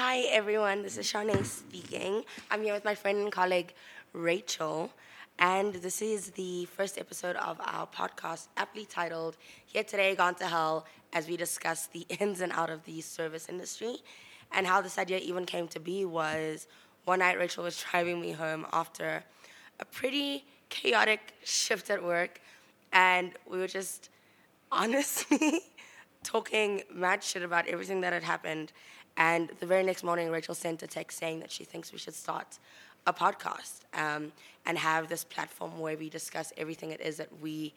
Hi, everyone. This is Shanae speaking. I'm here with my friend and colleague, Rachel. And this is the first episode of our podcast, aptly titled Here Today, Gone to Hell, as we discuss the ins and out of the service industry. And how this idea even came to be was one night Rachel was driving me home after a pretty chaotic shift at work. And we were just honestly talking mad shit about everything that had happened. And the very next morning, Rachel sent a text saying that she thinks we should start a podcast um, and have this platform where we discuss everything it is that we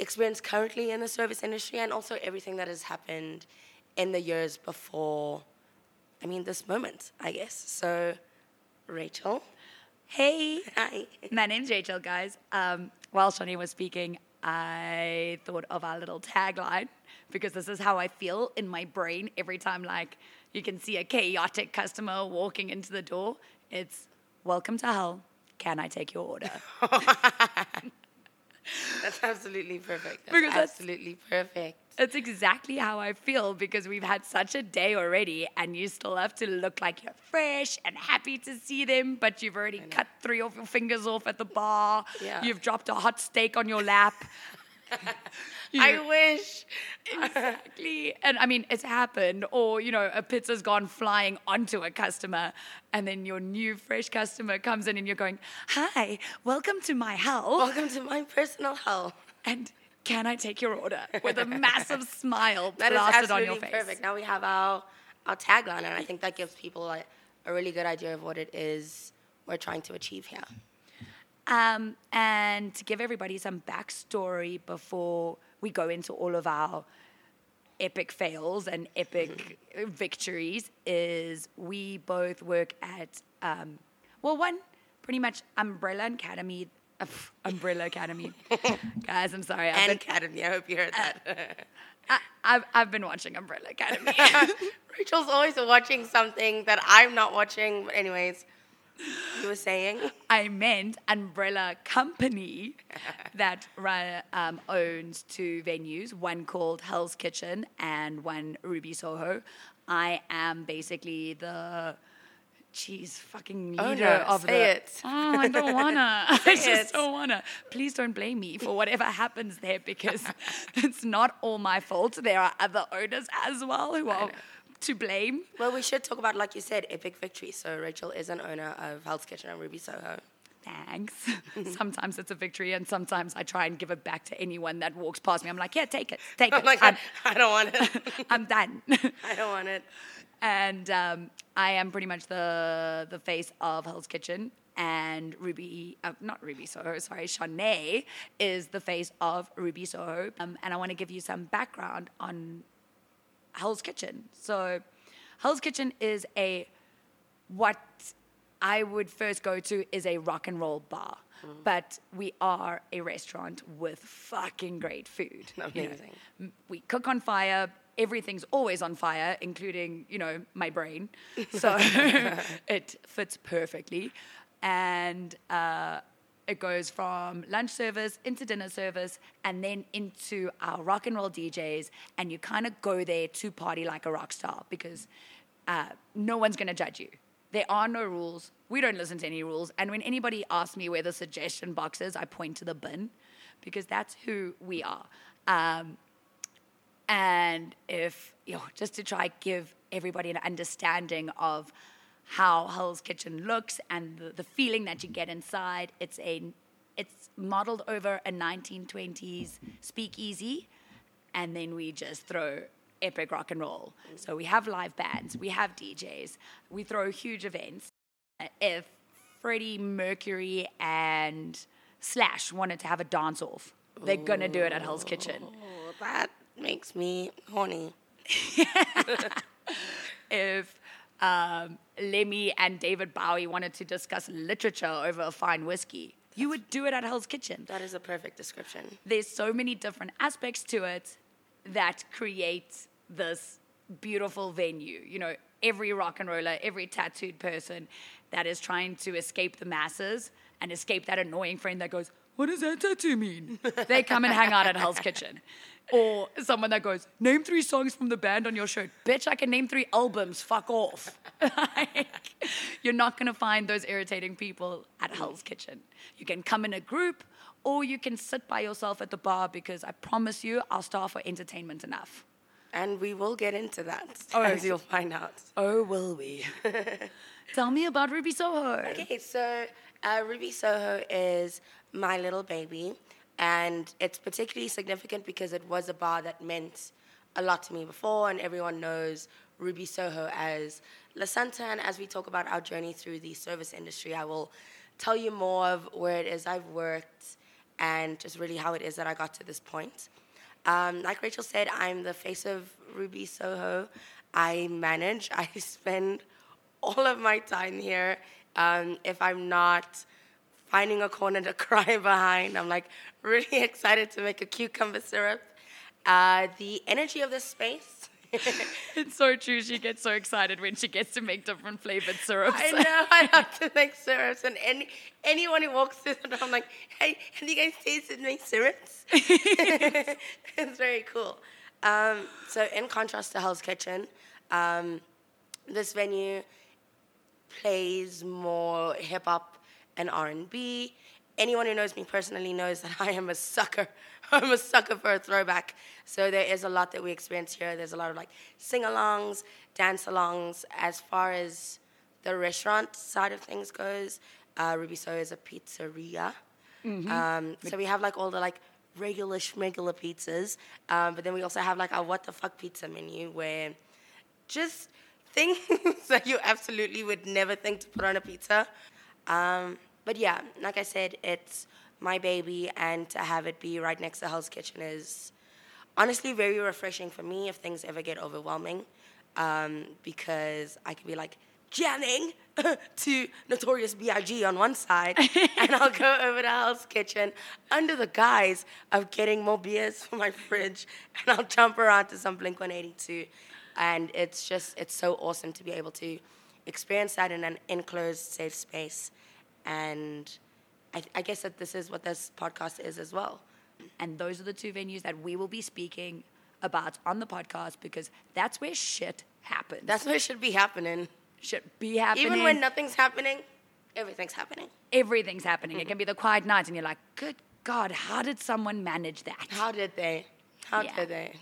experience currently in the service industry and also everything that has happened in the years before, I mean, this moment, I guess. So, Rachel. Hey, Hi. my name's Rachel, guys. Um, while Shanae was speaking, I thought of our little tagline because this is how I feel in my brain every time, like, you can see a chaotic customer walking into the door. It's, Welcome to hell. Can I take your order? That's absolutely perfect. That's Because that's- absolutely perfect. That's exactly how I feel because we've had such a day already, and you still have to look like you're fresh and happy to see them, but you've already cut three of your fingers off at the bar. Yeah. You've dropped a hot steak on your lap. I wish. exactly. And I mean, it's happened. Or, you know, a pizza's gone flying onto a customer, and then your new fresh customer comes in and you're going, Hi, welcome to my house. Welcome to my personal hell. And can I take your order? With a massive smile That plastered on your face. perfect. Now we have our our tagline, and I think that gives people like a really good idea of what it is we're trying to achieve here. Um, and to give everybody some backstory before we go into all of our epic fails and epic victories, is we both work at, um, well, one pretty much Umbrella Academy. Uh, Umbrella Academy. Guys, I'm sorry. I've And been, Academy, I hope you heard that. I, I've, I've been watching Umbrella Academy. Rachel's always watching something that I'm not watching. But anyways, you were saying I meant Umbrella Company that run, um, owns two venues, one called Hell's Kitchen and one Ruby Soho. I am basically the cheese fucking leader Owner, of say the. it. Oh, I don't wanna. I just it. don't wanna. Please don't blame me for whatever happens there because it's not all my fault. There are other owners as well who are to blame. Well, we should talk about, like you said, epic victory. So Rachel is an owner of Hell's Kitchen and Ruby Soho. thanks. sometimes it's a victory, and sometimes I try and give it back to anyone that walks past me. I'm like, yeah, take it, take I'm it. like, I'm, I don't want it. I'm done. I don't want it. and um, I am pretty much the the face of Hell's Kitchen. And Ruby, uh, not Ruby Soho, sorry, Shanae is the face of Ruby Soho. Um, and I want to give you some background on Hell's Kitchen. So, Hell's Kitchen is a what I would first go to is a rock and roll bar. But we are a restaurant with fucking great food. you know. Amazing. We cook on fire. Everything's always on fire, including, you know, my brain. So it fits perfectly. And uh, it goes from lunch service into dinner service and then into our rock and roll DJs. And you kind of go there to party like a rock star because uh, no one's going to judge you. There are no rules. We don't listen to any rules. And when anybody asks me where the suggestion box is, I point to the bin because that's who we are. Um, and if, you know, just to try give everybody an understanding of how Hell's Kitchen looks and the, the feeling that you get inside, it's a it's modeled over a 1920s speakeasy, and then we just throw epic rock and roll. So we have live bands, we have DJs, we throw huge events. If Freddie Mercury and Slash wanted to have a dance off, they're gonna do it at Hell's Kitchen. Oh, that makes me horny. if um, Lemmy and David Bowie wanted to discuss literature over a fine whiskey, you would do it at Hell's Kitchen. That is a perfect description. There's so many different aspects to it that create this beautiful venue. You know, every rock and roller, every tattooed person that is trying to escape the masses and escape that annoying friend that goes, What does that tattoo mean? they come and hang out at Hell's Kitchen. Or someone that goes, name three songs from the band on your shirt. Bitch, I can name three albums. Fuck off. like, you're not going to find those irritating people at Hell's Kitchen. You can come in a group or you can sit by yourself at the bar because I promise you, our staff are entertainment enough. And we will get into that, Oh, as you'll find out. Oh, will we? Tell me about Ruby Soho. Okay, so uh, Ruby Soho is my little baby, and it's particularly significant because it was a bar that meant a lot to me before, and everyone knows Ruby Soho as La Santa. And as we talk about our journey through the service industry, I will tell you more of where it is I've worked and just really how it is that I got to this point. Um, like Rachel said, I'm the face of Ruby Soho. I manage, I spend all of my time here. Um, if I'm not finding a corner to cry behind, I'm like really excited to make a cucumber syrup. Uh, the energy of this space. It's so true. She gets so excited when she gets to make different flavored syrups. I know I have to make syrups, and any anyone who walks through the door, I'm like, "Hey, have you guys tasted my syrups?" it's very cool. Um, so, in contrast to Hell's Kitchen, um, this venue plays more hip hop and R and B. Anyone who knows me personally knows that I am a sucker. I'm a sucker for a throwback. So there is a lot that we experience here. There's a lot of like sing-alongs, dance-alongs. As far as the restaurant side of things goes, uh, Ruby So is a pizzeria. Um, so we have like all the like regular schmegular pizzas, um, but then we also have like our what the fuck pizza menu where just things that you absolutely would never think to put on a pizza. Um, but yeah, like I said, it's my baby, and to have it be right next to Hell's Kitchen is honestly very refreshing for me if things ever get overwhelming, um, because I can be like jamming to Notorious B.I.G. on one side, and I'll go over to Hell's Kitchen under the guise of getting more beers for my fridge, and I'll jump around to some Blink 182 and it's just it's so awesome to be able to experience that in an enclosed safe space and I, I guess that this is what this podcast is as well And those are the two venues that we will be speaking about on the podcast because that's where shit happens. that's what should be happening should be happening. even when nothing's happening everything's happening everything's happening. It can be the quiet night, and you're like, "Good God, how did someone manage that?" how did they how Yeah. did they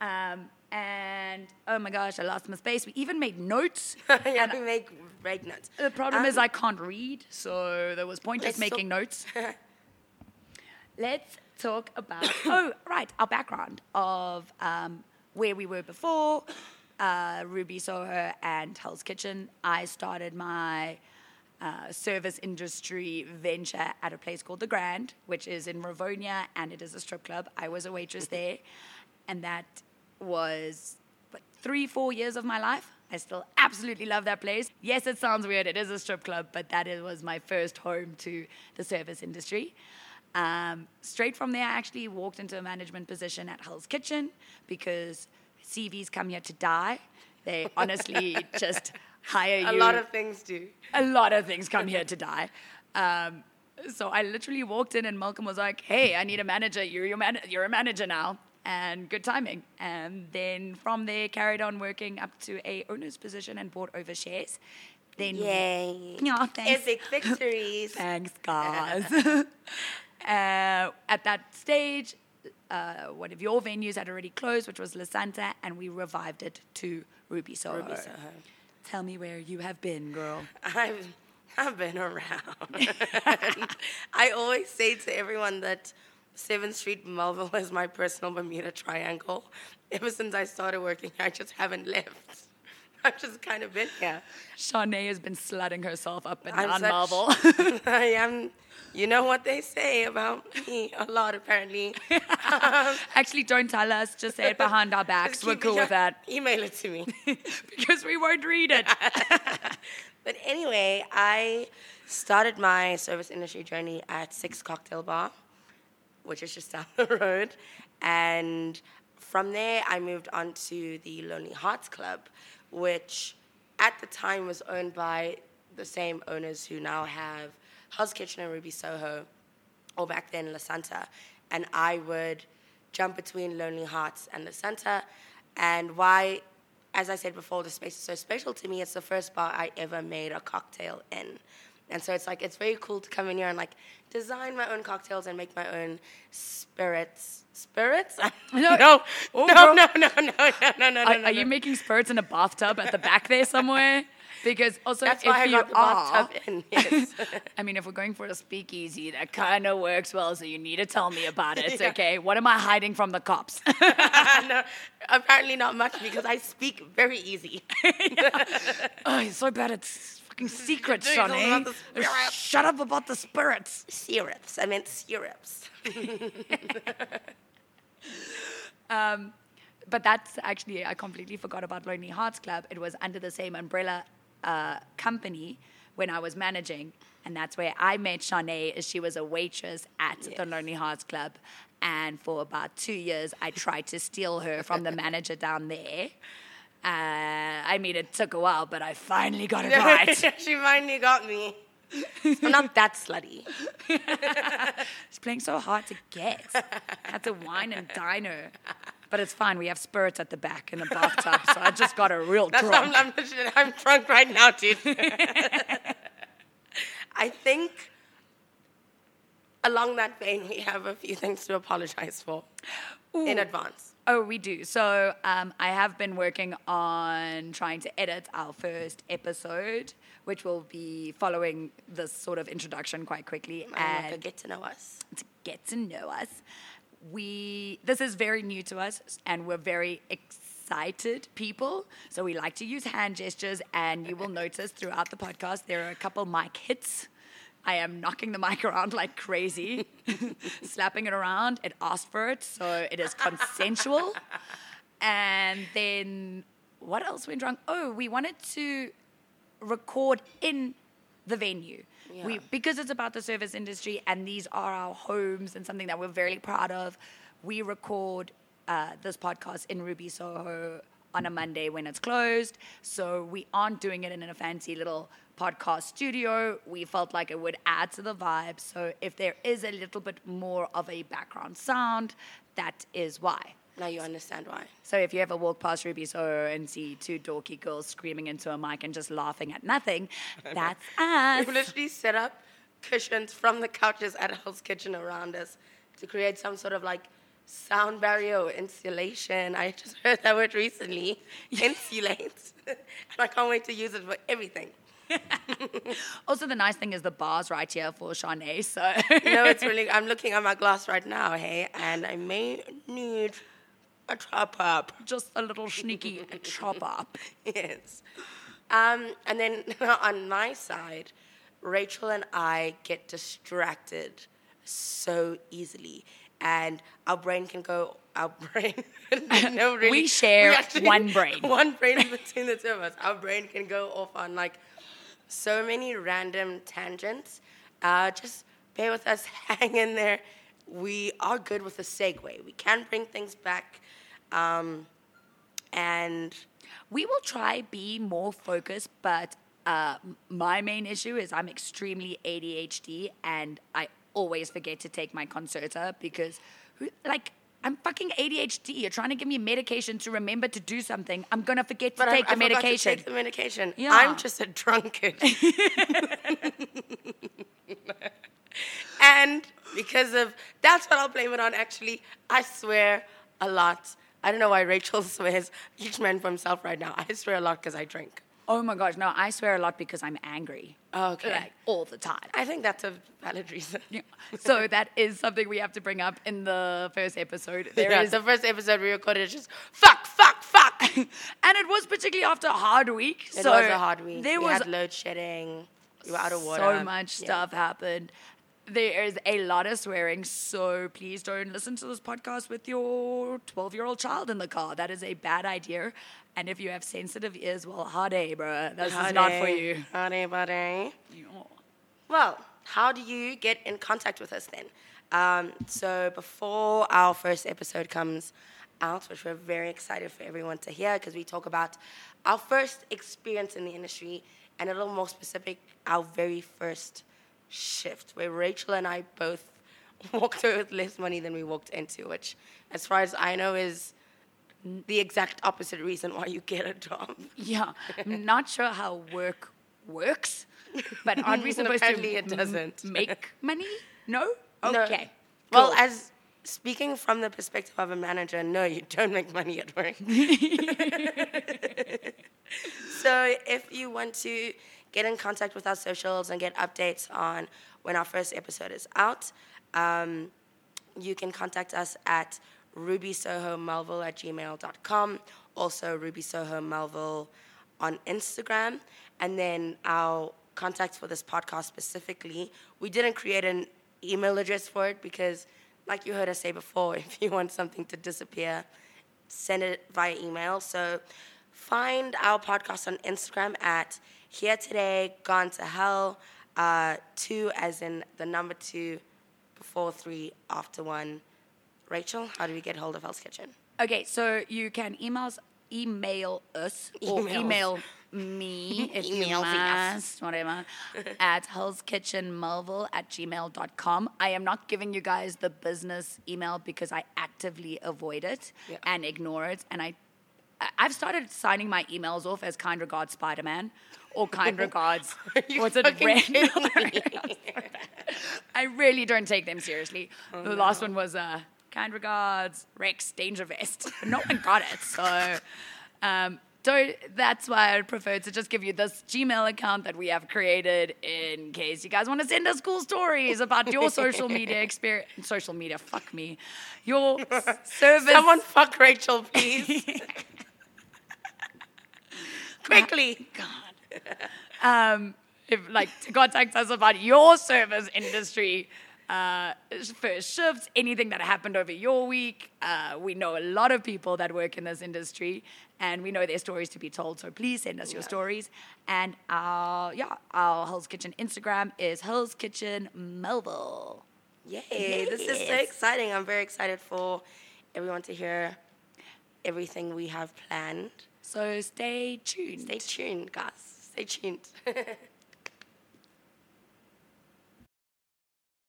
Um, and oh my gosh, I lost my space. We even made notes. yeah, and we make break notes the problem is Um, I can't read, so there was point just making notes. Let's talk about oh right, our background of um, where we were before, uh, Ruby Soho and Hell's Kitchen. I started my uh, service industry venture at a place called The Grand, which is in Rivonia, and it is a strip club. I was a waitress there, and that was what, three, four years of my life. I still absolutely love that place. Yes, it sounds weird. It is a strip club, but that is, was my first home to the service industry. Um, straight from there, I actually walked into a management position at Hell's Kitchen because CVs come here to die. They honestly just hire you a lot of things do a lot of things come here to die. Um, so I literally walked in and Malcolm was like, "Hey, I need a manager. You're your man- You're a manager now." And good timing. And then from there, carried on working up to a owner's position and bought over shares. Then yay Yeah, thanks. epic victories Thanks, guys. uh, at that stage, uh, one of your venues had already closed, which was La Santa, and we revived it to Ruby Soho. Ruby Soho. Tell me where you have been, girl. I've I've been around. I always say to everyone that Seventh Street Melville is my personal Bermuda Triangle. Ever since I started working, here, I just haven't left. I've just kind of been here. Shanae has been slutting herself up and I'm down such- Marvel. I am. You know what they say about me a lot, apparently. Actually, don't tell us. Just say it behind our backs. We're cool with that Email it to me. because we won't read it. But anyway, I started my service industry journey at Six Cocktail Bar, which is just down the road. And from there, I moved on to the Lonely Hearts Club, which at the time was owned by the same owners who now have Hell's Kitchen and Ruby Soho, or back then La Santa. And I would jump between Lonely Hearts and the Center, and why, as I said before, the space is so special to me. It's the first bar I ever made a cocktail in. And so it's like it's very cool to come in here and like design my own cocktails and make my own spirits. Spirits? No. no, Oh, no, no, no, no, no, no, no, no. Are, no, are you making spirits in a bathtub at the back there somewhere? Because also, That's if why I you got the are, bathtub in. Yes. I mean, if we're going for a speakeasy, that kind of works well. So you need to tell me about it, Yeah. okay? What am I hiding from the cops? no, apparently not much because I speak very easy. oh, you're so bad at fucking secrets, Doing all Shanae. about the spirits. Shut up about the spirits. syrups. I meant syrups. Um, but that's actually, I completely forgot about Lonely Hearts Club. It was under the same umbrella uh, company when I was managing. And that's where I met Shanae, as she was a waitress at the Yes. Lonely Hearts Club. And for about two years, I tried to steal her from the manager down there. Uh, I mean, it took a while, but I finally got it right. she finally got me. I'm not that slutty. She's playing so hard to get. I had to wine and dine her. But it's fine. We have spirits at the back in the bathtub, so I just got a real That's drunk. I'm, I'm, I'm drunk right now, dude. I think along that vein, we have a few things to apologize for in advance. Oh, we do. So um, I have been working on trying to edit our first episode, which will be following this sort of introduction quite quickly. And And get to know us. to get to know us, we this is very new to us, and we're very excited people. So we like to use hand gestures, and you will notice throughout the podcast there are a couple mic hits. I am knocking the mic around like crazy, slapping it around. It asked for it, so it is consensual. And then what else went wrong? Oh, we wanted to record in the venue. We because it's about the service industry and these are our homes and something that we're very proud of. We record uh, this podcast in Ruby Soho on a Monday when it's closed. So we aren't doing it in a fancy little podcast studio. We felt like it would add to the vibe. So if there is a little bit more of a background sound, that is why. Now you understand why. So if you ever walk past Ruby Soho and see two dorky girls screaming into a mic and just laughing at nothing, that's us. We've literally set up cushions from the couches at Hell's Kitchen around us to create some sort of like sound barrier or insulation. I just heard that word recently. Insulate. and I can't wait to use it for everything. Also, the nice thing is the bar's right here for Shanae. So No, it's really. I'm looking at my glass right now, hey, and I may need a chop up. just a little sneaky chop up. yes. Um, and then on my side, Rachel and I get distracted so easily, and our brain can go. Our brain. no, really. We share actually- one brain. One brain between the two of us. Our brain can go off on like so many random tangents. Uh, just bear with us. Hang in there. We are good with a segue. We can bring things back. Um, and We will try be more focused, but uh, my main issue is I'm extremely ADHD and I always forget to take my concerta because, like, I'm fucking ADHD. You're trying to give me medication to remember to do something. I'm gonna forget to But I- take I, the forgot to take the medication. Yeah. I'm just a drunkard. and because of that's what I'll blame it on. Actually, I swear a lot. I don't know why Rachel swears. Each man for himself right now. I swear a lot because I drink. oh my gosh, no, I swear a lot because I'm angry. Oh, okay. Like, all the time. I think that's a valid reason. Yeah. So that is something we have to bring up in the first episode. There yeah, is, the first episode we recorded is just fuck, fuck, fuck. and it was particularly after a hard week. so it was a hard week. There we was had load shedding. We were out of water. so much Yeah. stuff happened. There is a lot of swearing, so please don't listen to this podcast with your 12 year old child in the car. That is a bad idea. And if you have sensitive ears, well, hard bro. This is not for you. Howdy, buddy. Well, how do you get in contact with us then? Um, so before our first episode comes out, which we're very excited for everyone to hear, because we talk about our first experience in the industry and a little more specific, our very first shift, where Rachel and I both walked away with less money than we walked into, which, as far as I know, is the exact opposite reason why you get a job. Yeah, I'm not sure how work works, but aren't we supposed Apparently to it doesn't. make money? No. No. Okay. Well, Cool. as speaking from the perspective of a manager, no, you don't make money at work. so if you want to get in contact with our socials and get updates on when our first episode is out, um, you can contact us at rubysohomelville at gmail.com, also Ruby Soho Melville on Instagram. And then our contacts for this podcast specifically, we didn't create an email address for it because, like you heard us say before, if you want something to disappear, send it via email. So find our podcast on Instagram at Here Today, Gone to Hell, uh, two as in the number two, before three, after one. Rachel, how do we get hold of Hell's Kitchen? Okay, so you can email us, email us or Emails. email me if you Email us. must, whatever, at hellskitchenmelville at gmail.com. I am not giving you guys the business email because I actively avoid it Yeah. and ignore it. And I- I've started signing my emails off as kind regards Spider Man or kind regards, what's it, fucking Ren? kidding me? I really don't take them seriously. the last one was uh, kind regards Rex Dangervest. No one got it, so um, don't. That's why I prefer to just give you this Gmail account that we have created in case you guys want to send us cool stories about your social media experience. Social media, fuck me. Your service. Someone fuck Rachel, please. Quickly. God. Um, if like to contact us about your service industry uh, first shifts, anything that happened over your week. Uh, we know a lot of people that work in this industry, and we know their stories to be told. So please send us your stories. And our yeah, our Hell's Kitchen Instagram is Hell's Kitchen Melville. Yay, this is so exciting. I'm very excited for everyone to hear everything we have planned. So stay tuned. Stay tuned, guys. Stay tuned.